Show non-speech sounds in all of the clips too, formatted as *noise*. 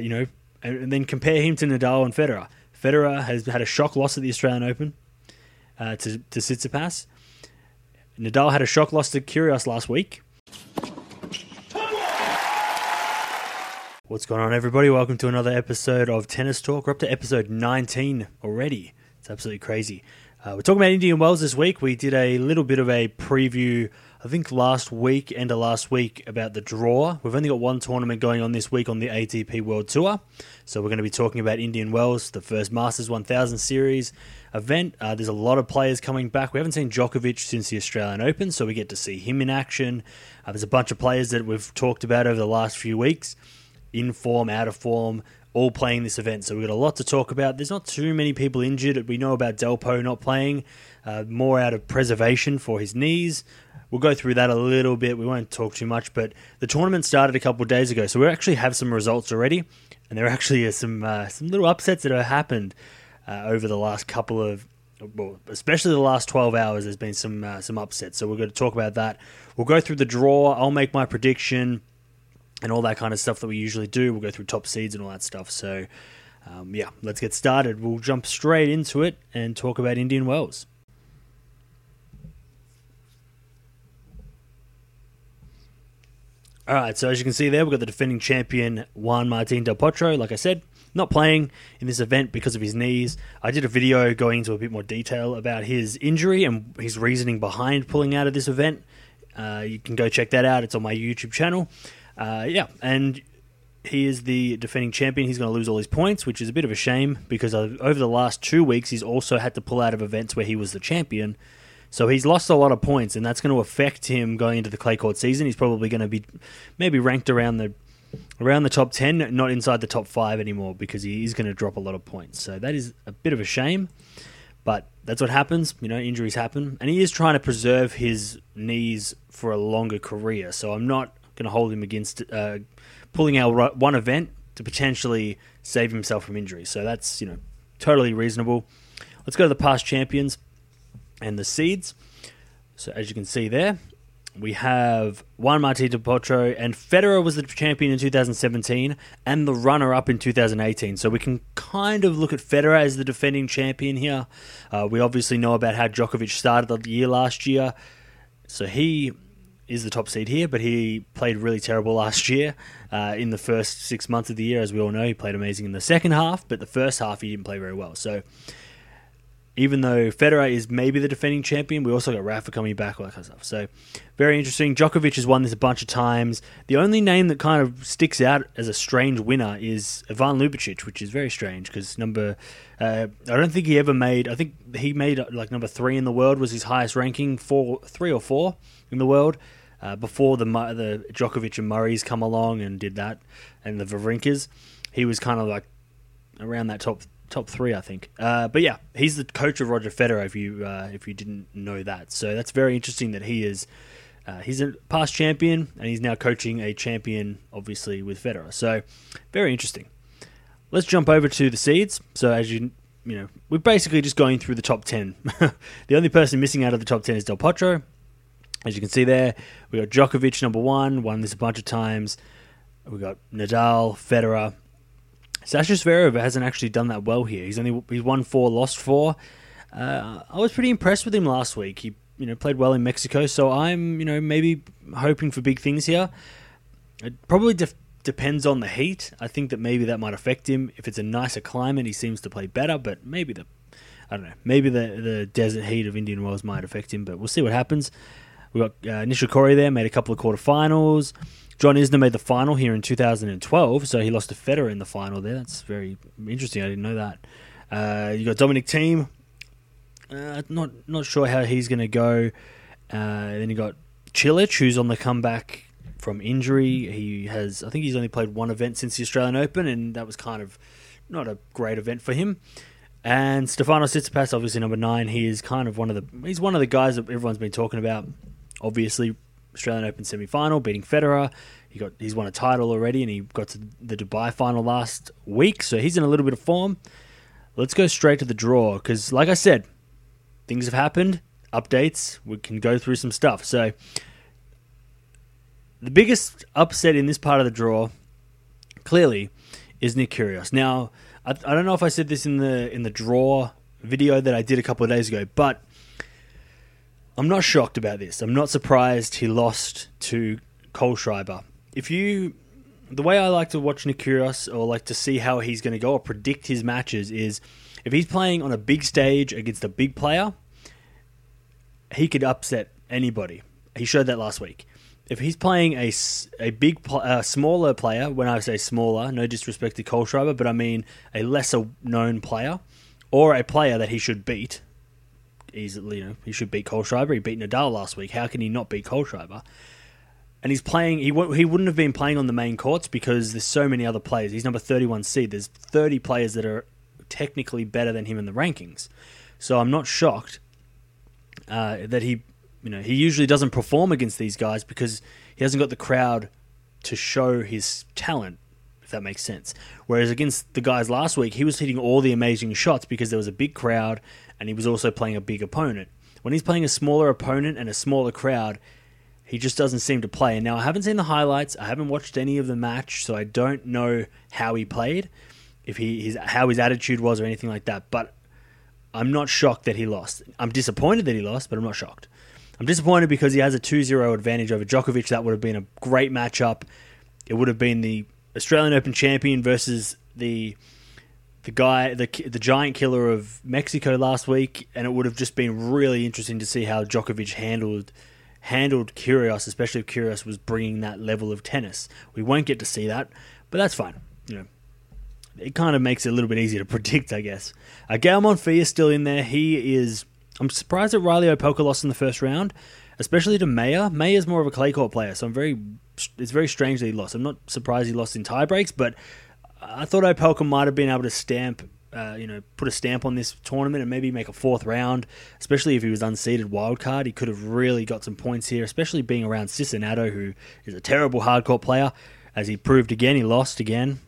you know, and then compare him to Nadal and Federer. Federer has had a shock loss at the Australian Open uh, to to Tsitsipas. Nadal had a shock loss to Kyrgios last week. What's going on, everybody? Welcome to another episode of Tennis Talk. We're up to episode 19 already. It's absolutely crazy. Uh, we're talking about Indian Wells this week. We did a little bit of a preview, I think last week, end of last week, about the draw. We've only got one tournament going on this week on the ATP World Tour. So we're going to be talking about Indian Wells, the first Masters 1000 Series event. Uh, there's a lot of players coming back. We haven't seen Djokovic since the Australian Open, so we get to see him in action. Uh, there's a bunch of players that we've talked about over the last few weeks in form, out of form, all playing this event. So we've got a lot to talk about. There's not too many people injured. We know about Delpo not playing, uh, more out of preservation for his knees. We'll go through that a little bit. We won't talk too much, but the tournament started a couple days ago, so we actually have some results already, and there actually are some uh, some little upsets that have happened uh, over the last couple of well, especially the last 12 hours, there's been some uh, some upsets. So we're going to talk about that. We'll go through the draw. I'll make my prediction and all that kind of stuff that we usually do. We'll go through top seeds and all that stuff. So, um, yeah, let's get started. We'll jump straight into it and talk about Indian Wells. All right, so as you can see there, we've got the defending champion Juan Martin Del Potro. Like I said, not playing in this event because of his knees. I did a video going into a bit more detail about his injury and his reasoning behind pulling out of this event. Uh, you can go check that out. It's on my YouTube channel. Uh, yeah, and he is the defending champion. He's going to lose all his points, which is a bit of a shame because over the last two weeks, he's also had to pull out of events where he was the champion. So he's lost a lot of points, and that's going to affect him going into the clay court season. He's probably going to be maybe ranked around the around the top ten, not inside the top five anymore, because he is going to drop a lot of points. So that is a bit of a shame, but that's what happens. You know, injuries happen, and he is trying to preserve his knees for a longer career. So I'm not going to hold him against uh, pulling out one event to potentially save himself from injury. So that's you know totally reasonable. Let's go to the past champions and the seeds. So as you can see there, we have Juan Martín del Potro, and Federer was the champion in 2017 and the runner-up in 2018. So we can kind of look at Federer as the defending champion here. Uh, we obviously know about how Djokovic started the year last year, so he is the top seed here, but he played really terrible last year uh, in the first six months of the year. As we all know, he played amazing in the second half, but the first half he didn't play very well. So even though Federer is maybe the defending champion, we also got Rafa coming back, all that kind of stuff. So very interesting. Djokovic has won this a bunch of times. The only name that kind of sticks out as a strange winner is Ivan Ljubicic, which is very strange because number. Uh, I don't think he ever made. I think he made like number three in the world was his highest ranking, four, three or four in the world. Uh, before the the Djokovic and Murray's come along and did that, and the Wawrinkas, he was kind of like around that top top three, I think. Uh, but yeah, he's the coach of Roger Federer. If you uh, if you didn't know that, so that's very interesting that he is. Uh, he's a past champion, and he's now coaching a champion, obviously with Federer. So, very interesting. Let's jump over to the seeds. So, as you you know, we're basically just going through the top ten. *laughs* the only person missing out of the top ten is Del Potro. As you can see there, we got Djokovic number one, won this a bunch of times. We got Nadal, Federer. Sasha Zverev hasn't actually done that well here. He's only he's won four, lost four. Uh, I was pretty impressed with him last week. He you know played well in Mexico, so I'm you know maybe hoping for big things here. It probably depends on the heat. I think that maybe that might affect him. If it's a nicer climate, he seems to play better. But maybe the I don't know. Maybe the the desert heat of Indian Wells might affect him. But we'll see what happens. We got uh, Nishikori there, made a couple of quarterfinals. John Isner made the final here in 2012, so he lost to Federer in the final there. That's very interesting. I didn't know that. Uh, you got Dominic Thiem. Uh, not not sure how he's going to go. Uh, then you got Cilic, who's on the comeback from injury. He has, I think, he's only played one event since the Australian Open, and that was kind of not a great event for him. And Stefano Tsitsipas, obviously number nine, he is kind of one of the he's one of the guys that everyone's been talking about obviously Australian Open semi final, beating Federer. He got he's won a title already, and he got to the Dubai final last week, so he's in a little bit of form. Let's go straight to the draw because, like I said, things have happened. Updates. We can go through some stuff. So, the biggest upset in this part of the draw, clearly, is Nick Kyrgios. Now, I, I don't know if I said this in the in the draw video that I did a couple of days ago, but I'm not shocked about this. I'm not surprised he lost to Kohlschreiber. If you, the way I like to watch Nick or like to see how he's going to go or predict his matches is if he's playing on a big stage against a big player, he could upset anybody. He showed that last week. If he's playing a, a big, uh, smaller player, when I say smaller, no disrespect to Kohlschreiber, but I mean a lesser known player, or a player that he should beat, you know, he should beat Kohlschreiber. He beat Nadal last week. How can he not beat Kohlschreiber? And he's playing. He he wouldn't have been playing on the main courts because there's so many other players. He's number 31 seed. There's 30 players that are technically better than him in the rankings. So I'm not shocked uh, that he, you know, he usually doesn't perform against these guys because he hasn't got the crowd to show his talent, if that makes sense. Whereas against the guys last week, he was hitting all the amazing shots because there was a big crowd and he was also playing a big opponent. When he's playing a smaller opponent and a smaller crowd, he just doesn't seem to play. And now I haven't seen the highlights, I haven't watched any of the match, so I don't know how he played, if he his how his attitude was or anything like that. But I'm not shocked that he lost. I'm disappointed that he lost, but I'm not shocked. I'm disappointed because he has a 2-0 advantage over Djokovic. That would have been a great matchup. It would have been the Australian Open champion versus the the guy, the the giant killer of Mexico last week, and it would have just been really interesting to see how Djokovic handled handled Kyrgios, especially if Kyrgios was bringing that level of tennis. We won't get to see that, but that's fine. You know, it kind of makes it a little bit easier to *laughs* predict, I guess. Uh, Gael Monfils is still in there. He is. I'm surprised that Riley Opelka lost in the first round, especially to Mayer. Mayer's more of a clay court player, so I'm very. It's very strange that he lost. I'm not surprised he lost in tie breaks, but I thought Opelka might have been able to stamp, uh, you know, put a stamp on this tournament and maybe make a fourth round, especially if he was unseeded wildcard. He could have really got some points here, especially being around Cecchinato, who is a terrible hardcore player. As he proved again, he lost again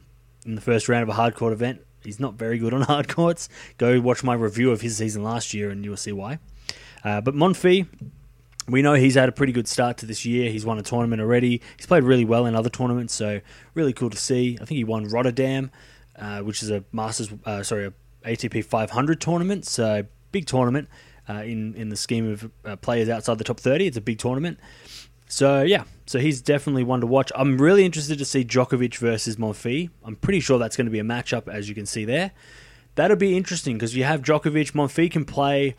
in the first round of a hardcore event. He's not very good on *laughs* hardcourts. Go watch my review of his season last year and you'll see why. Uh, but Monfils, we know he's had a pretty good start to this year. He's won a tournament already. He's played really well in other tournaments, so really cool to see. I think he won Rotterdam, uh, which is a Masters, uh, sorry, a ATP 500 tournament. So big tournament uh, in in the scheme of uh, players outside the top 30. It's a big tournament. So yeah, so he's definitely one to watch. I'm really interested to see Djokovic versus Monfils. I'm pretty sure that's going to be a matchup, as you can see there. That'll be interesting because you have Djokovic. Monfils can play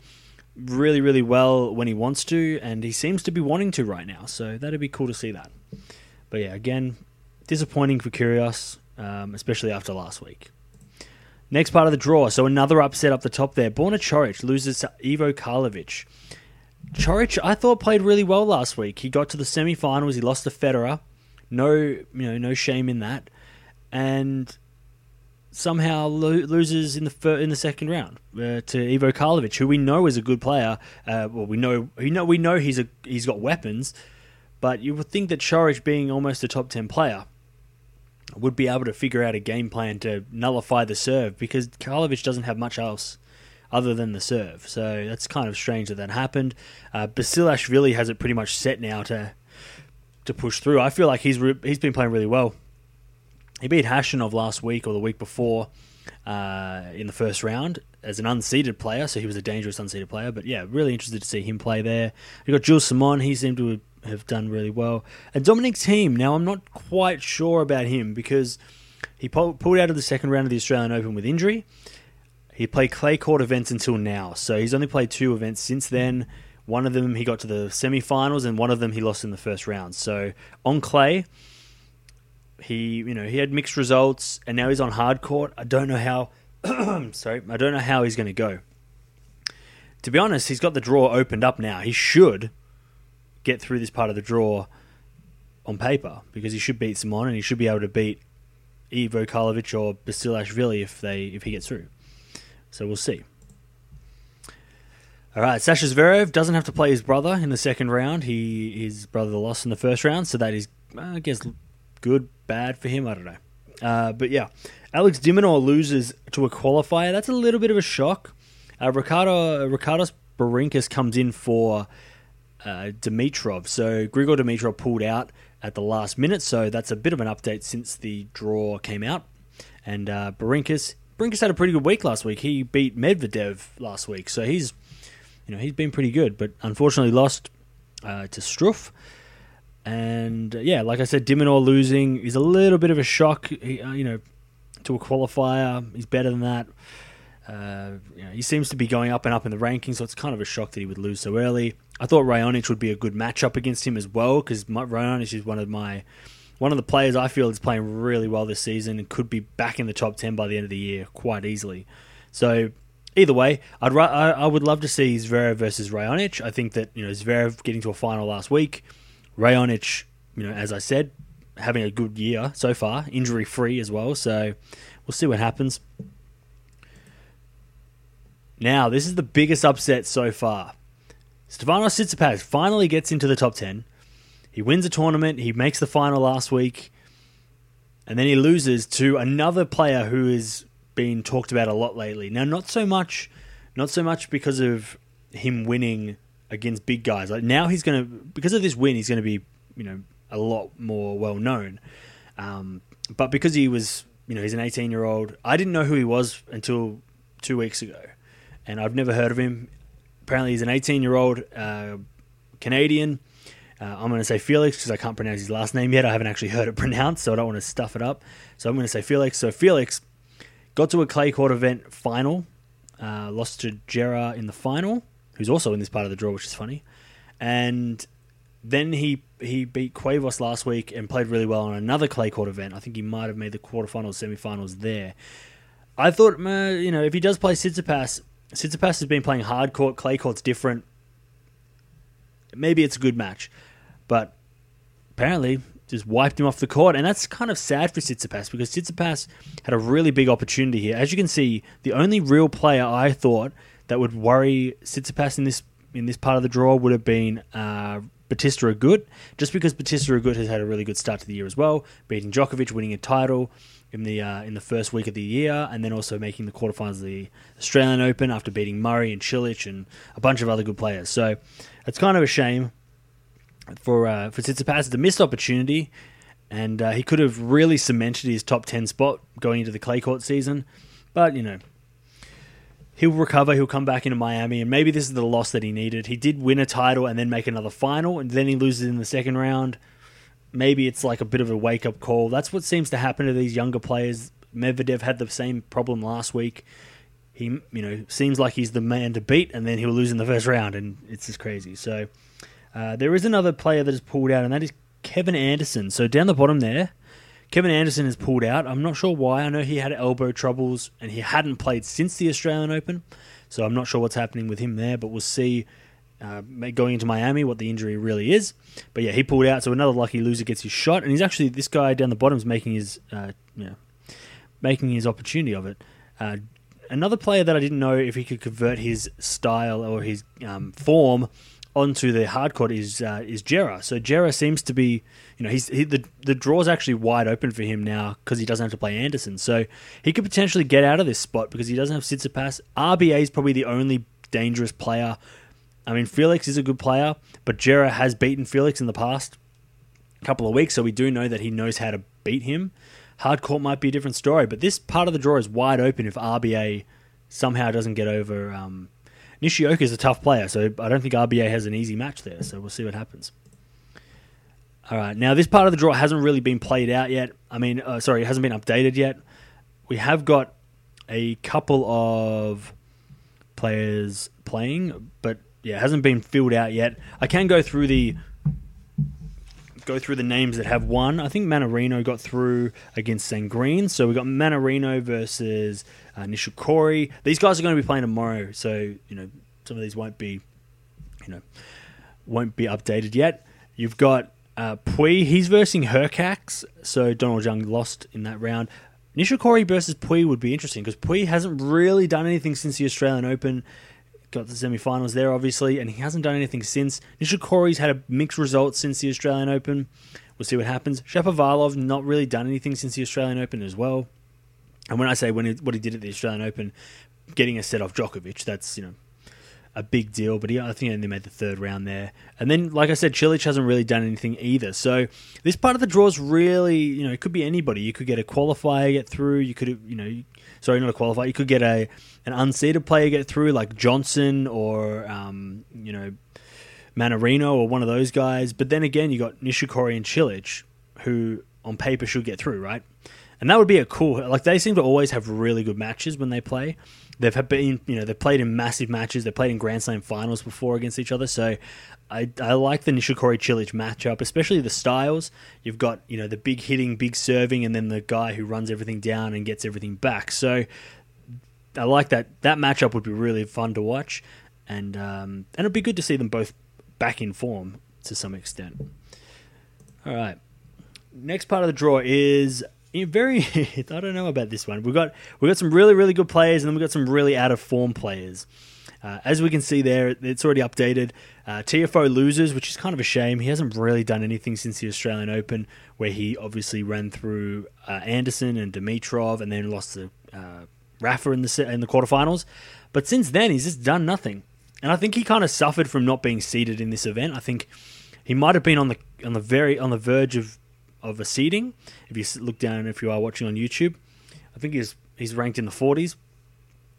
really, really well when he wants to, and he seems to be wanting to right now. So that'd be cool to see that. But yeah, again, disappointing for Kyrgios, um, especially after last week. Next part of the draw, so another upset up the top there. Borna Coric loses to Ivo Karlovic. Coric, I thought played really well last week. He got to the semi-finals. He lost to Federer. No, you know, no shame in that. And somehow lo- loses in the fir- in the second round uh, to Ivo Karlovic, who we know is a good player. Uh, well, we know we know we know he's a he's got weapons, but you would think that Coric, being almost a top ten player, would be able to figure out a game plan to nullify the serve because Karlovic doesn't have much else other than the serve. So that's kind of strange that that happened. Uh, Basilashvili has it pretty much set now to to push through. I feel like he's re- he's been playing really well he beat Khachanov last week or the week before uh, in the first round as an unseeded player, so he was a dangerous unseeded player. But yeah, really interested to see him play there. You got Jules Simon, he seemed to have done really well. And Dominic Thiem, now I'm not quite sure about him because he pulled out of the second round of the Australian Open with injury. He played clay court events until now, so he's only played two events since then. One of them he got to the semi-finals, and one of them he lost in the first round. So on clay, he, you know, he had mixed results, and now he's on hard court. I don't know how. *clears throat* sorry, I don't know how he's going to go. To be honest, he's got the draw opened up now. He should get through this part of the draw on paper because he should beat Simon and he should be able to beat Ivo Karlovic or Basilashvili if they if he gets through. So we'll see. All right, Sasha Zverev doesn't have to play his brother in the second round. He his brother lost in the first round, so that is I guess good, bad for him. I don't know. Uh, but yeah, Alex de loses to a qualifier. That's a little bit of a shock. Uh, Ricardo Ricardos Berankis comes in for uh, Dimitrov. So Grigor Dimitrov pulled out at the last minute. So that's a bit of an update since the draw came out. And uh, Berankis, Berankis had a pretty good week last week. He beat Medvedev last week, so he's, you know, he's been pretty good. But unfortunately, lost uh, to Struff. And uh, yeah, like I said, De Minaur losing is a little bit of a shock. Uh, you know, to a qualifier, he's better than that. Uh, you know, he seems to be going up and up in the rankings, so it's kind of a shock that he would lose so early. I thought Raonic would be a good matchup against him as well because Raonic is one of my one of the players I feel is playing really well this season and could be back in the top ten by the end of the year quite easily. So either way, I'd I, I would love to see Zverev versus Raonic. I think that you know Zverev getting to a final last week, Raonic, you know, as I said, having a good year so far, injury free as well. So we'll see what happens. Now, this is the biggest upset so far. Stefanos Tsitsipas finally gets into the top 10. He wins a tournament, he makes the final last week, and then he loses to another player who has been talked about a lot lately. Now, not so much not so much because of him winning against big guys. Like now he's going to because of this win, he's going to be, you know, a lot more well known. Um, but because he was, you know, he's an 18 year old, I didn't know who he was until two weeks ago and I've never heard of him. Apparently, he's an 18 year old uh, Canadian. Uh, I'm going to say Felix because I can't pronounce his last name yet. I haven't actually *laughs* heard it pronounced, so I don't want to stuff it up. So I'm going to say Felix. So Felix got to a clay court event final, uh, lost to Djere in the final, who's also in this part of the draw, which is funny. And then he he beat Cuevas last week and played really well on another clay court event. I think he might have made the quarterfinals, semifinals there. I thought, you know, if he does play Tsitsipas, Tsitsipas has been playing hard court, clay court's different. Maybe it's a good match, but apparently just wiped him off the court, and that's kind of sad for Tsitsipas because Tsitsipas had a really big opportunity here. As you can see, the only real player I thought that would worry Tsitsipas in this in this part of the draw would have been uh, Bautista Agut, just because Bautista Agut has had a really good start to the year as well, beating Djokovic, winning a title, in the uh, in the first week of the year, and then also making the quarterfinals of the Australian Open after beating Murray and Cilic and a bunch of other good players. So it's kind of a shame for uh, for Tsitsipas. It's a missed opportunity, and uh, he could have really cemented his top ten spot going into the clay court season. But you know, he'll recover. He'll come back into Miami, and maybe this is the loss that he needed. He did win a title and then make another final, and then he loses in the second round maybe it's like a bit of a wake up call. That's what seems to happen to these younger players. Medvedev had the same problem last week. He, you know, seems like he's the man to beat, and then he'll lose in the first round, and it's just crazy. So uh, there is another player that has pulled out, and that is Kevin Anderson. So down the bottom there, Kevin Anderson has pulled out. I'm not sure why. I know he had elbow troubles, and he hadn't played since the Australian Open. So I'm not sure what's happening with him there, but we'll see uh, going into Miami what the injury really is. But yeah, he pulled out, so another lucky loser gets his shot, and he's actually this guy down the bottom is making his uh, you know, making his opportunity of it. Uh, another player that I didn't know if he could convert his style or his um, form onto the hard court is uh, is Djere. So Djere seems to be, you know, he's he, the the draw's actually wide open for him now because he doesn't have to play Anderson. So he could potentially get out of this spot because he doesn't have Tsitsipas. RBA is probably the only dangerous player I mean, Felix is a good player, but Djere has beaten Felix in the past couple of weeks, so we do know that he knows how to beat him. Hardcourt might be a different story, but this part of the draw is wide open if RBA somehow doesn't get over. Um, Nishioka is a tough player, so I don't think RBA has an easy match there, so we'll see what happens. All right, now this part of the draw hasn't really been played out yet. I mean, uh, sorry, it hasn't been updated yet. We have got a couple of players playing, but yeah, it hasn't been filled out yet. I can go through the go through the names that have won. I think Mannarino got through against Sandgren. So we got Mannarino versus uh, Nishikori. These guys are going to be playing tomorrow, so you know some of these won't be, you know, won't be updated yet. You've got uh, Pouille. He's versing Hurkacz. So Donald Young lost in that round. Nishikori versus Pouille would be interesting because Pouille hasn't really done anything since the Australian Open got the semi-finals there, obviously, and he hasn't done anything since. Nishikori's had a mixed result since the Australian Open. We'll see what happens. Shapovalov not really done anything since the Australian Open as well. And when I say when he, what he did at the Australian Open, getting a set off Djokovic, that's you know a big deal, but he, I think he only made the third round there. And then, like I said, Cilic hasn't really done anything either. So this part of the draw is really, you know, it could be anybody. You could get a qualifier get through. You could, you know, sorry, not a qualifier. You could get a an unseeded player get through, like Johnson or, um, you know, Mannarino or one of those guys. But then again, you got Nishikori and Cilic, who on paper should get through, right? And that would be a cool. Like they seem to always have really good matches when they play. They've been, you know, they've played in massive matches. They've played in Grand Slam finals before against each other. So I, I like the Nishikori Cilic matchup, especially the styles. You've got, you know, the big hitting, big serving, and then the guy who runs everything down and gets everything back. So I like that. That matchup would be really fun to watch, and um, and it'd be good to see them both back in form to some extent. All right. Next part of the draw is very. *laughs* I don't know about this one. We've got we've got some really really good players, and then we've got some really out of form players. Uh, as we can see there, it's already updated. Uh, Tiafoe loses, which is kind of a shame. He hasn't really done anything since the Australian Open, where he obviously ran through uh, Anderson and Dimitrov, and then lost to uh, Rafa in the in the quarterfinals. But since then, he's just done nothing. And I think he kind of suffered from not being seeded in this event. I think he might have been on the on the very on the verge of of a seeding. If you look down, if you are watching on YouTube, I think he's he's ranked in the 40s.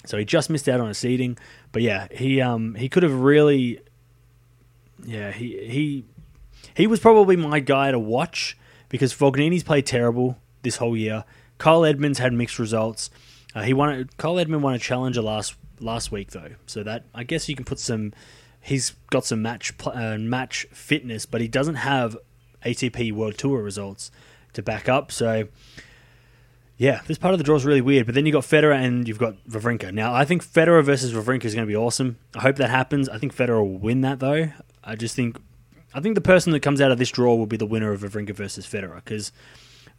So he just missed out on a seeding. But yeah, he um he could have really yeah, he he he was probably my guy to watch because Fognini's played terrible this whole year. Kyle Edmunds had mixed results. Uh, he won. Kyle Edmund won a challenger last last week though, so that I guess you can put some. He's got some match uh, match fitness, but he doesn't have ATP World Tour results to back up. So yeah, this part of the draw is really weird. But then you've got Federer and you've got Wawrinka. Now I think Federer versus Wawrinka is going to be awesome. I hope that happens. I think Federer will win that though. I just think I think the person that comes out of this draw will be the winner of Wawrinka versus Federer because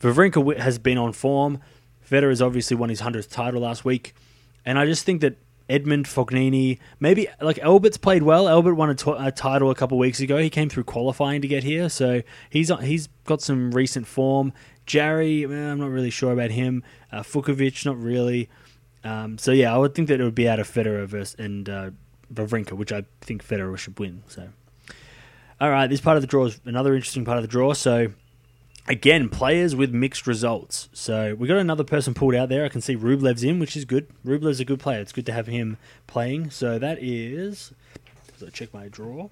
Wawrinka has been on form. Federer has obviously won his hundredth title last week, and I just think that Edmund Fognini, maybe like Albert's played well. Albert won a, t- a title a couple weeks ago. He came through qualifying to get here, so he's he's got some recent form. Jarry, I'm not really sure about him. Uh, Fucsovics, not really. Um, so yeah, I would think that it would be out of Federer versus and uh, which I think Federer should win. So, all right, this part of the draw is another interesting part of the draw. So again, players with mixed results. So we got another person pulled out there. I can see Rublev's in, which is good. Rublev's a good player. It's good to have him playing. So that is. So check my draw.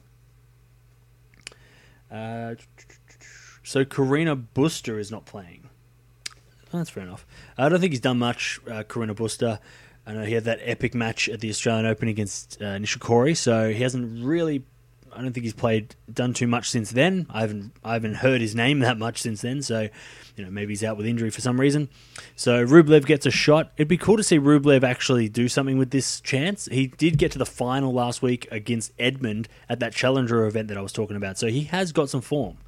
Uh, so Carreño Busta is not playing. that's fair enough. I don't think he's done much. Uh, Carreño Busta. I know he had that epic match at the Australian Open against uh, Nishikori, so he hasn't really I don't think he's played done too much since then. I haven't I haven't heard his name that much since then. So, you know, maybe he's out with injury for some reason. So Rublev gets a shot. It'd be cool to see Rublev actually do something with this chance. He did get to the final last week against Edmund at that Challenger event that I was talking about. So he has got some form.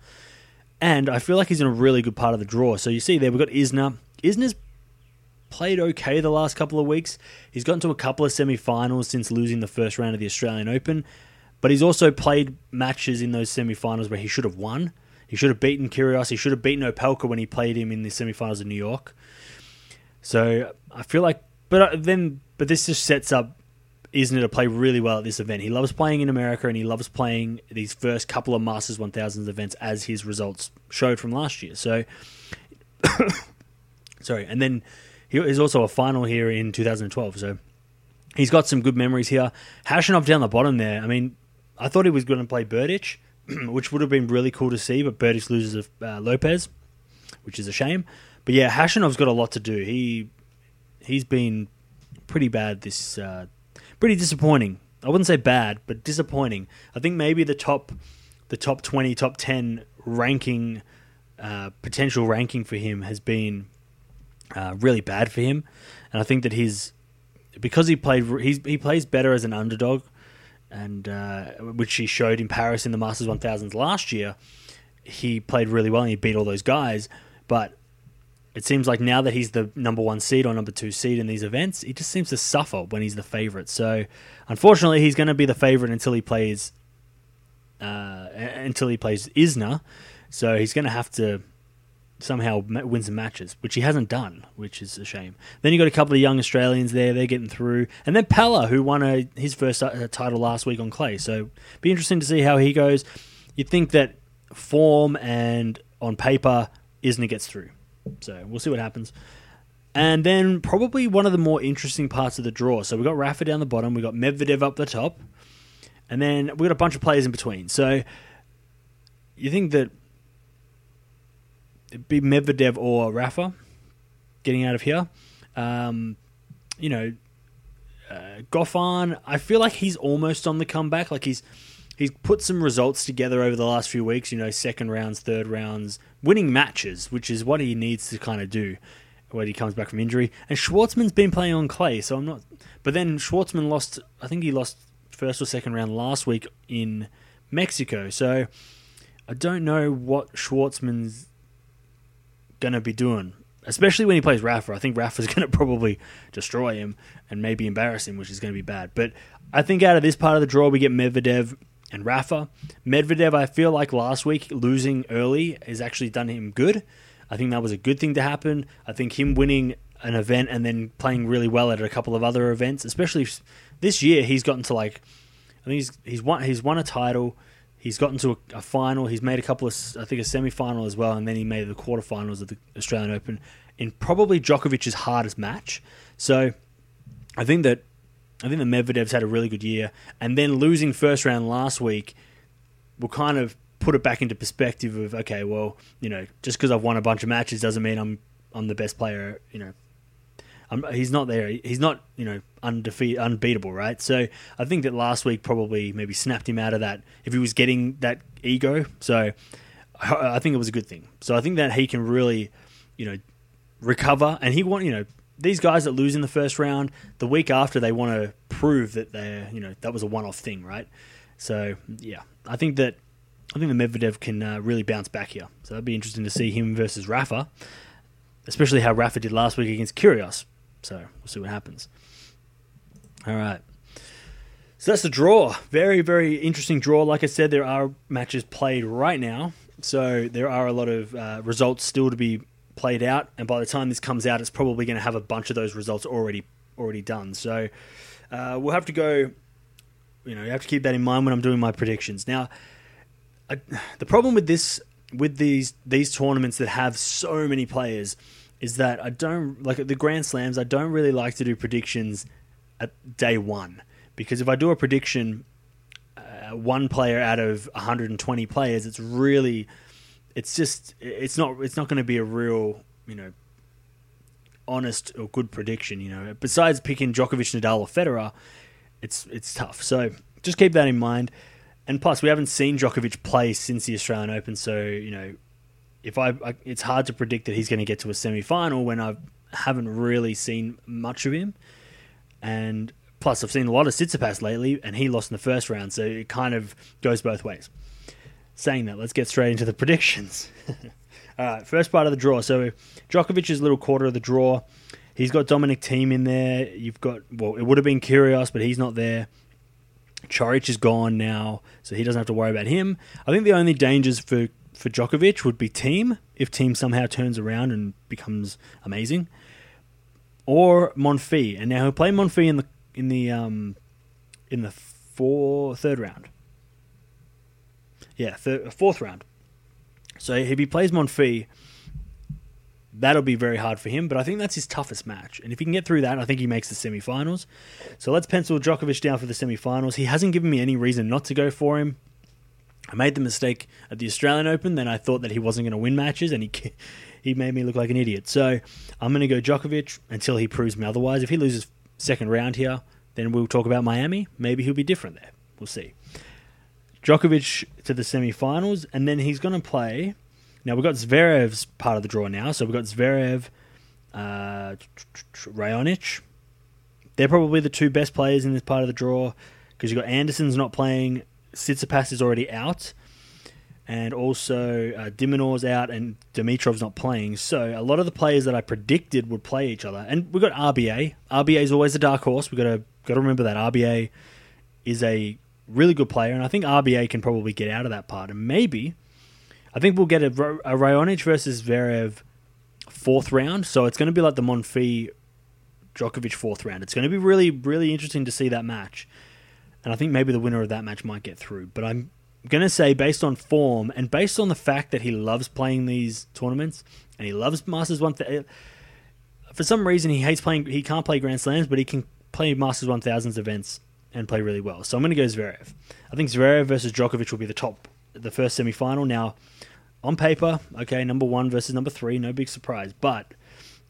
And I feel like he's in a really good part of the draw. So you see there we've got Isner. Isner's played okay the last couple of weeks. He's gotten to a couple of semi-finals since losing the first round of the Australian Open. But he's also played matches in those semi-finals where he should have won. He should have beaten Kyrgios. He should have beaten Opelka when he played him in the semi-finals in New York. So I feel like, but uh, then, but this just sets up Isner to play really well at this event. He loves playing in America and he loves playing these first couple of Masters 1000s events as his results showed from last year. So, *coughs* sorry, and then he also a final here in 2012. So he's got some good memories here. Khachanov down the bottom there. I mean, I thought he was going to play Berdych, *clears throat* which would have been really cool to see, but Berdych loses uh, Lopez, which is a shame. But yeah, Khachanov's got a lot to do. He he's been pretty bad this, uh, pretty disappointing. I wouldn't say bad, but disappointing. I think maybe the top, the top twenty, top ten ranking, uh, potential ranking for him has been uh, really bad for him, and I think that he's because he played he's, he plays better as an underdog and uh, which he showed in Paris in the Masters 1000s last year. He played really well and he beat all those guys, but it seems like now that he's the number one seed or number two seed in these events, he just seems to suffer when he's the favorite. So, unfortunately, he's going to be the favorite until he plays uh, until he plays Isner. So he's going to have to somehow wins some matches, which he hasn't done, which is a shame. Then you got a couple of young Australians there; they're getting through, and then Pella, who won a, his first uh, title last week on clay. So, be interesting to see how he goes. You'd think that form and on paper, Isner gets through. So we'll see what happens. And then probably one of the more interesting parts of the draw. So we got Rafa down the bottom, we got Medvedev up the top, and then we got a bunch of players in between. So you think that be Medvedev or Rafa getting out of here? Um, you know, uh, Goffin, I feel like he's almost on the comeback. Like he's he's put some results together over the last few weeks. You know, second rounds, third rounds, winning matches, which is what he needs to kind of do when he comes back from injury. And Schwartzman's been playing on clay, so I'm not. But then Schwartzman lost. I think he lost first or second round last week in Mexico. So I don't know what Schwartzman's gonna be doing. Especially when he plays Rafa. I think Rafa's *laughs* going to probably destroy him and maybe embarrass him, which is going to be bad. But I think out of this part of the draw, we get Medvedev and Rafa. Medvedev, I feel like last week losing early has actually done him good. I think that was a good thing to happen. I think him winning an event and then playing really well at a couple of other events, especially this year, he's gotten to like, I think he's he's won he's won a title. He's gotten to a, a final. He's made a couple of, I think, a semi final as well, and then he made the quarterfinals of the Australian Open in probably Djokovic's hardest match. So, I think that I think the Medvedev's had a really good year, and then losing first round last week will kind of put it back into perspective of okay, well, you know, just because I've won a bunch of matches doesn't mean I'm I'm the best player. You know, He's not there. He's not you know undefeat unbeatable, right? So I think that last week probably maybe snapped him out of that if he was getting that ego. So I think it was a good thing. So I think that he can really, you know, recover, and he want you know these guys that lose in the first round, the week after they want to prove that they're, you know, that was a one-off thing, right? So yeah, I think that I think the Medvedev can uh, really bounce back here. So that'd be interesting to see him versus Rafa, especially how Rafa did last week against Kyrgios. So we'll see what happens. All right. So that's the draw. Very, very interesting draw. Like I said, there are matches played right now. So there are a lot of uh, results still to be played out, and by the time this comes out, it's probably going to have a bunch of those results already already done. So uh, we'll have to go. You know, you have to keep that in mind when I'm doing my predictions. Now, I, *sighs* the problem with this with these these tournaments that have so many players is that I don't like the Grand Slams. I don't really like to do predictions at day one because if I do a prediction, uh, one player out of 120 players, it's really it's just it's not it's not going to be a real you know honest or good prediction. You know, besides picking Djokovic, Nadal, or Federer, it's it's tough. So just keep that in mind. And plus, we haven't seen Djokovic play since the Australian Open, so you know, if I, I it's hard to predict that he's going to get to a semi final when I haven't really seen much of him. And plus, I've seen a lot of Tsitsipas lately, and he lost in the first round, so it kind of goes both ways saying that, let's get straight into the *laughs* predictions. *laughs* All right, first part of the draw. So Djokovic's little quarter of the draw. He's got Dominic Thiem in there. You've got well, it would have been Kyrgios, but he's not there. Coric is gone now, so he doesn't have to worry about him. I think the only dangers for for Djokovic would be Thiem, if Thiem somehow turns around and becomes amazing, or Monfils. And now he'll play Monfils in the in the um in the four third round. Yeah, fourth round. So if he plays Monfils, that'll be very hard for him. But I think that's his toughest match. And if he can get through that, I think he makes the semi-finals. So let's pencil Djokovic down for the semi-finals. He hasn't given me any reason not to go for him. I made the mistake at the Australian Open. Then I thought that he wasn't going to win matches, and he *laughs* he made me look like an idiot. So I'm going to go Djokovic until he proves me otherwise. If he loses second round here, then we'll talk about Miami. Maybe he'll be different there. We'll see. Djokovic to the semi-finals, and then he's going to play. Now we've got Zverev's part of the draw now, so we've got Zverev, uh, Raonic. They're probably the two best players in this part of the draw because you've got Anderson's not playing, Tsitsipas is already out, and also uh, De Minaur's out and Dimitrov's not playing. So a lot of the players that I predicted would play each other, and we've got RBA. RBA is always a dark horse. We've got to got to remember that RBA is a really good player, and I think RBA can probably get out of that part. And maybe, I think we'll get a, a Raonic versus Zverev fourth round. So it's going to be like the Monfils Djokovic fourth round. It's going to be really, really interesting to see that match. And I think maybe the winner of that match might get through. But I'm going to say, based on form and based on the fact that he loves playing these tournaments and he loves Masters 1000, for some reason he hates playing, he can't play Grand Slams, but he can play Masters 1000s events and play really well. So I'm going to go Zverev. I think Zverev versus Djokovic will be the top, the first semi final. Now, on paper, okay, number one versus number three, no big surprise. But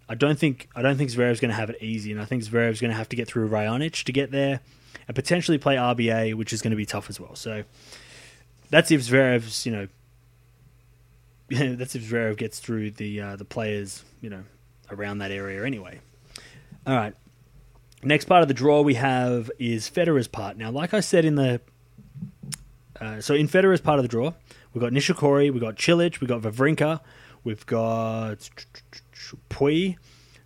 I don't think I don't think Zverev's going to have it easy, and I think Zverev's going to have to get through Raonic to get there, and potentially play RBA, which is going to be tough as well. So that's if Zverev's you know. *laughs* that's if Zverev gets through the uh, the players, you know, around that area anyway. All right. Next part of the draw we have is Federer's part. Now, like I said in the uh, so in Federer's part of the draw, we've got Nishikori, we've got Cilic, we've got Wawrinka, we've got Pouille,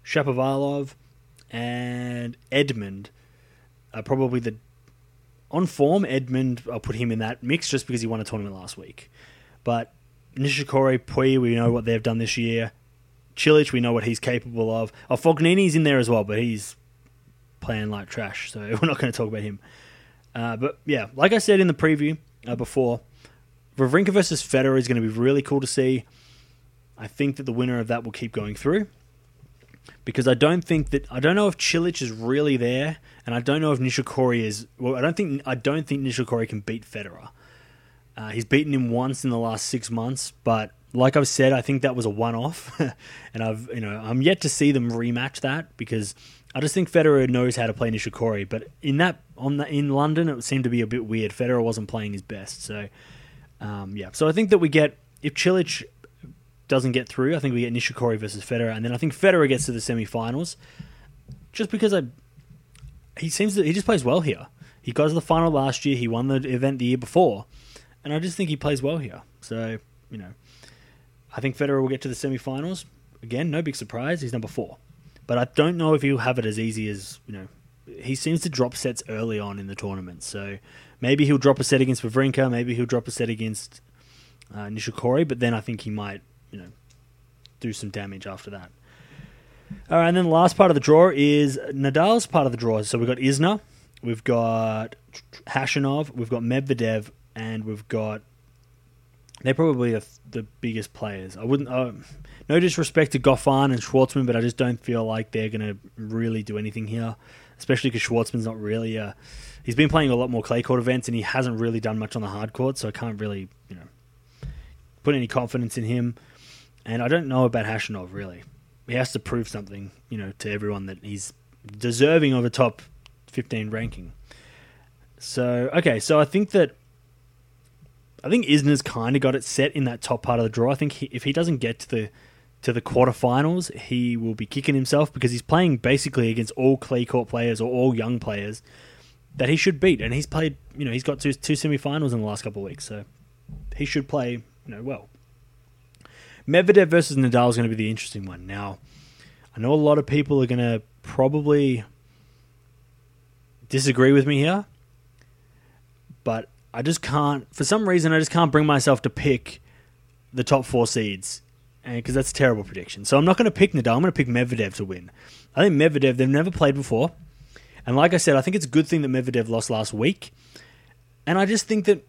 Shapovalov, and Edmund. are probably the on form Edmund. I'll put him in that mix just because he won a tournament last week. But Nishikori, Pouille, we know what they've done this year. Cilic, we know what he's capable of. Oh, Fognini's in there as well, but he's playing like trash, so *laughs* we're not going to talk about him. Uh, but yeah, like I said in the preview uh, before, Wawrinka versus Federer is going to be really cool to see. I think that the winner of that will keep going through because I don't think that I don't know if Cilic is really there, and I don't know if Nishikori is. Well, I don't think I don't think Nishikori can beat Federer. Uh, he's beaten him once in the last six months, but like I've said, I think that was a one-off, *laughs* and I've you know I'm yet to see them rematch that because I just think Federer knows how to play Nishikori. But in that on the, in London, it seemed to be a bit weird. Federer wasn't playing his best, so um, yeah. So I think that we get if Cilic doesn't get through, I think we get Nishikori versus Federer, and then I think Federer gets to the semi-finals, just because I he seems he just plays well here. He got to the final last year. He won the event the year before, and I just think he plays well here. So you know, I think Federer will get to the semi-finals again. No big surprise. He's number four, but I don't know if he'll have it as easy as you know. He seems to drop sets early on in the tournament, so maybe he'll drop a set against Wawrinka. Maybe he'll drop a set against uh, Nishikori, but then I think he might you know do some damage after that. All right, and then the last part of the draw is Nadal's part of the draw. So we've got Isner, we've got Khachanov, we've got Medvedev, and we've got. They're probably the, the biggest players. I wouldn't. Uh, no disrespect to Goffin and Schwartzman, but I just don't feel like they're going to really do anything here. Especially because Schwartzman's not really. A, he's been playing a lot more clay court events, and he hasn't really done much on the hard court, so I can't really, you know, put any confidence in him. And I don't know about Khachanov really. He has to prove something, you know, to everyone that he's deserving of a top 15 ranking. So, okay, so I think that I think Isner's kind of got it set in that top part of the draw. I think he, if he doesn't get to the to the quarterfinals, he will be kicking himself because he's playing basically against all clay court players or all young players that he should beat, and he's played. You know, he's got two two semifinals in the last couple of weeks, so he should play. You know, well. Medvedev versus Nadal is going to be the interesting one. Now, I know a lot of people are going to probably disagree with me here, but I just can't. For some reason, I just can't bring myself to pick the top four seeds eh, And because that's a terrible prediction. So I'm not going to pick Nadal. I'm going to pick Medvedev to win. I think Medvedev. They've never played before, and like I said, I think it's a good thing that Medvedev lost last week. And I just think that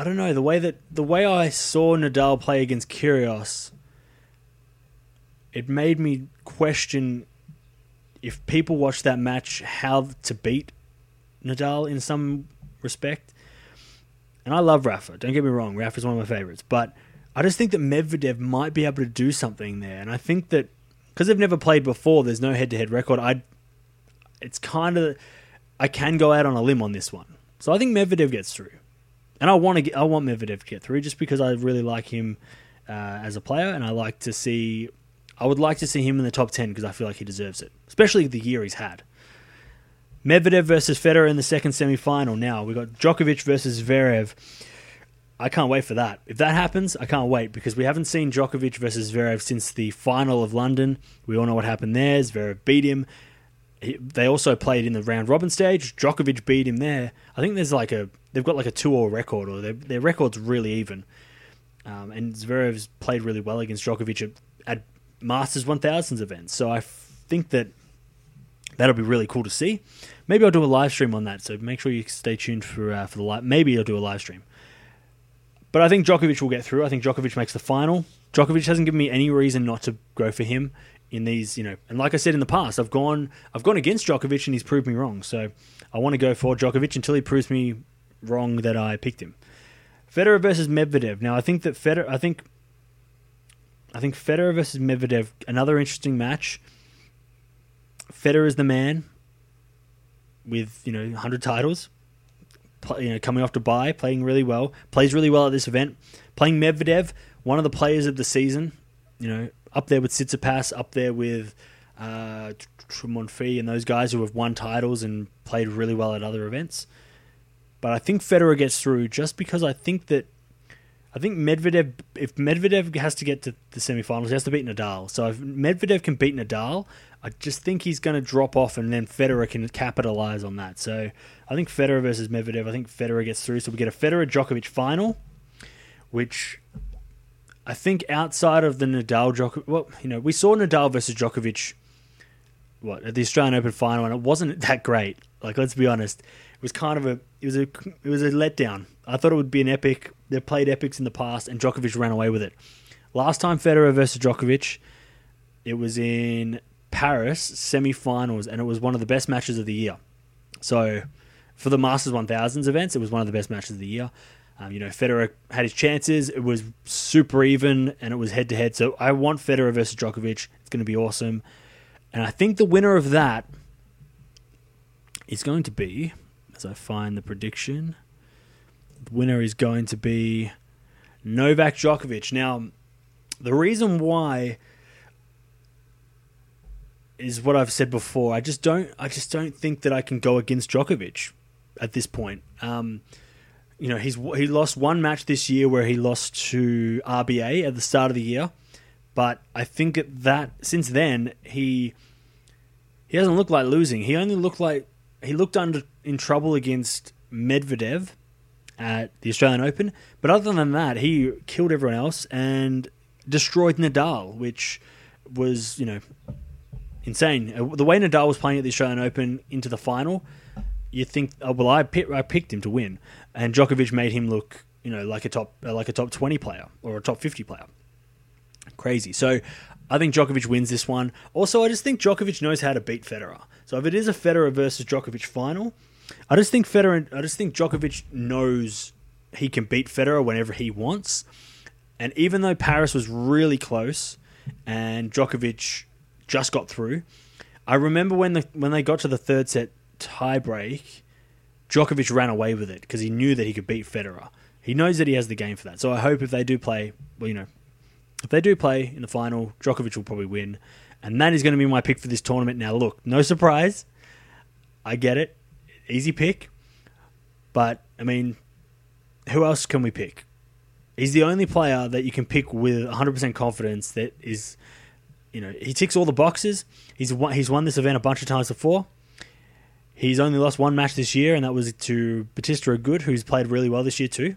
I don't know the way that the way I saw Nadal play against Kyrgios. It made me question if people watch that match how to beat Nadal in some respect. And I love Rafa. Don't get me wrong, Rafa's one of my favorites, but I just think that Medvedev might be able to do something there. And I think that because they've never played before, there's no head-to-head record. I, it's kind of, I can go out on a limb on this one. So I think Medvedev gets through and I want to get, I want Medvedev to get through just because I really like him uh, as a player, and I like to see. I would like to see him in the top ten because I feel like he deserves it, especially the year he's had. Medvedev versus Federer in the second semi-final. Now we got Djokovic versus Zverev. I can't wait for that. If that happens, I can't wait because we haven't seen Djokovic versus Zverev since the final of London. We all know what happened there. Zverev beat him. They also played in the round robin stage. Djokovic beat him there. I think there's like a they've got like a two all record, or their their record's really even. Um, and Zverev's played really well against Djokovic at, at Masters 1000s events. So I f- think that that'll be really cool to see. Maybe I'll do a live stream on that. So make sure you stay tuned for uh, for the live. Maybe I'll do a live stream. But I think Djokovic will get through. I think Djokovic makes the final. Djokovic hasn't given me any reason not to go for him in these, you know. And like I said in the past, I've gone I've gone against Djokovic and he's proved me wrong. So I want to go for Djokovic until he proves me wrong that I picked him. Federer versus Medvedev. Now I think that Federer I think I think Federer versus Medvedev another interesting match. Federer is the man with, you know, 100 titles play, you know, coming off Dubai, playing really well, plays really well at this event. Playing Medvedev, one of the players of the season, you know, up there with Tsitsipas, up there with uh, and those guys who have won titles and played really well at other events. But I think Federer gets through just because I think that I think Medvedev, if Medvedev has to get to the semifinals, he has to beat Nadal. So if Medvedev can beat Nadal, I just think he's going to drop off, and then Federer can capitalize on that. So I think Federer versus Medvedev. I think Federer gets through. So we get a Federer Djokovic final, which I think outside of the Nadal Djokovic, well, you know, we saw Nadal versus Djokovic, what at the Australian Open final, and it wasn't *laughs* that great. Like let's be honest, it was kind of a it was a it was a letdown. I thought it would be an epic. They've played epics in the past, and Djokovic ran away with it. Last time Federer versus Djokovic, it was in Paris semi-finals, and it was one of the best matches of the year. So, for the Masters 1000s events, it was one of the best matches of the year. Um, you know, Federer had his chances. It was super even, and it was head to head. So I want Federer versus Djokovic. It's going to be awesome, and I think the winner of that is going to be, as I find the prediction, the winner is going to be Novak Djokovic. Now, the reason why is what I've said before. I just don't. I just don't think that I can go against Djokovic at this point. Um, you know, he's he lost one match this year where he lost to RBA at the start of the year, but I think that since then he he hasn't look like losing. He only looked like he looked under in trouble against Medvedev at the Australian Open, but other than that, he killed everyone else and destroyed Nadal, which was you know insane. Uh, the way Nadal was playing at the Australian Open into the final, you think, oh, well, I, I picked him to win, and Djokovic made him look, you know, like a top uh, like a top twenty player or a top fifty player. Crazy. So I think Djokovic wins this one. Also, I just think Djokovic knows how to beat Federer. So if it is a Federer versus Djokovic final, I just think Federer, I just think Djokovic knows he can beat Federer whenever he wants. And even though Paris was really close, and Djokovic just got through. I remember when the when they got to the third set tiebreak, Djokovic ran away with it because he knew that he could beat Federer. He knows that he has the game for that. So I hope if they do play, well, you know, if they do play in the final, Djokovic will probably win, and that is going to be my pick for this tournament. Now, look, no surprise, I get it, easy pick, but I mean, who else can we pick? He's the only player that you can pick with 100% confidence that is you know, he ticks all the boxes. He's won, he's won this event a bunch of times before. He's only lost one match this year, and that was to Bautista Agut, who's played really well this year too.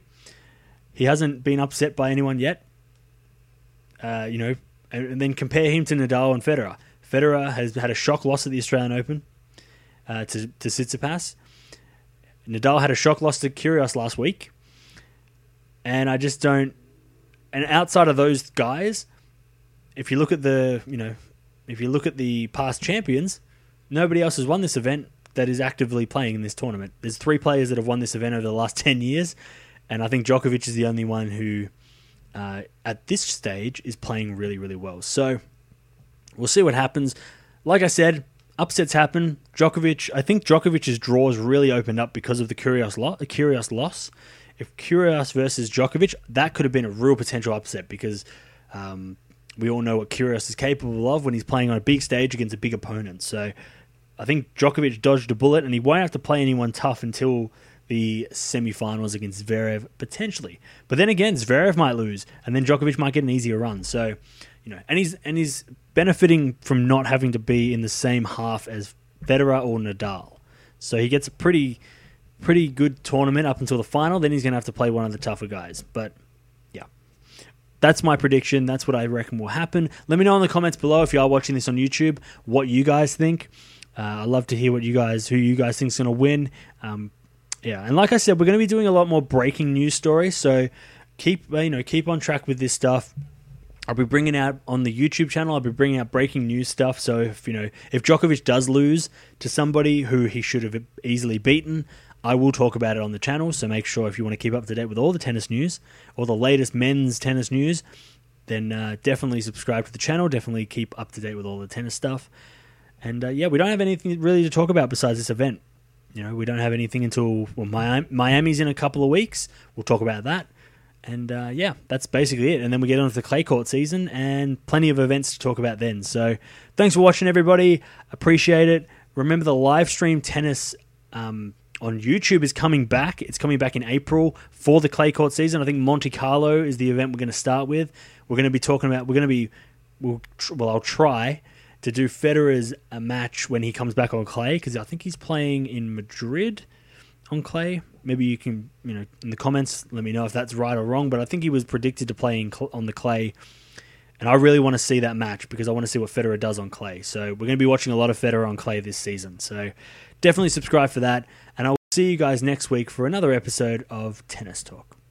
He hasn't been upset by anyone yet. Uh, you know, and, and, then compare him to Nadal and Federer. Federer has had a shock loss at the Australian Open uh, to to Tsitsipas. Nadal had a shock loss to Kyrgios last week, and I just don't. And outside of those guys, if you look at the you know if you look at the past champions, nobody else has won this event that is actively playing in this tournament. There's three players that have won this event over the last *laughs* ten years, and I think Djokovic is the only one who, uh, at this stage, is playing really really well. So we'll see what happens. Like I said, upsets happen. Djokovic, I think Djokovic's draws really opened up because of the Kyrgios, lo- Kyrgios loss. If Kyrgios versus Djokovic, that could have been a real potential upset because um, we all know what Kyrgios is capable of when he's playing on a big stage against a big opponent. So I think Djokovic dodged a bullet, and he won't have to play anyone tough until the semi-finals against Zverev potentially. But then again, Zverev might lose, and then Djokovic might get an easier run. So you know, and he's and he's benefiting from not having to be in the same half as Federer or Nadal. So he gets a pretty pretty good tournament up until the final. Then he's going to have to play one of the tougher guys. But yeah, that's my prediction. That's what I reckon will happen. Let me know in the comments below if you are watching this on YouTube what you guys think. Uh, I'd love to hear what you guys, who you guys think is going to win. Um, yeah, and like I said, we're going to be doing a lot more breaking news stories. So keep you know keep on track with this stuff. I'll be bringing out on the YouTube channel. I'll be bringing out breaking news stuff. So if you know if Djokovic does lose to somebody who he should have easily beaten, I will talk about it on the channel. So make sure if you want to keep up to date with all the tennis news or the latest men's tennis news, then uh, definitely subscribe to the channel. Definitely keep up to date with all the tennis stuff. And uh, yeah, we don't have anything really to talk about besides this event. You know, we don't have anything until well, Miami's in a couple of weeks. We'll talk about that. And uh, yeah, that's basically it. And then we get on to the clay court season and plenty of events to talk about then. So thanks for watching, everybody. Appreciate it. Remember the live stream tennis um, on YouTube is coming back. It's coming back in April for the clay court season. I think Monte Carlo is the event we're going to start with. We're going to be talking about. We're going to be. We'll, well, I'll try to do Federer's a match when he comes back on clay because I think he's playing in Madrid on clay. Maybe you can, you know, in the comments, let me know if that's right or wrong. But I think he was predicted to play cl- on the clay, and I really want to see that match because I want to see what Federer does on clay. So we're going to be watching a lot of Federer on clay this season. So definitely subscribe for that, and I'll see you guys next week for another episode of Tennis Talk.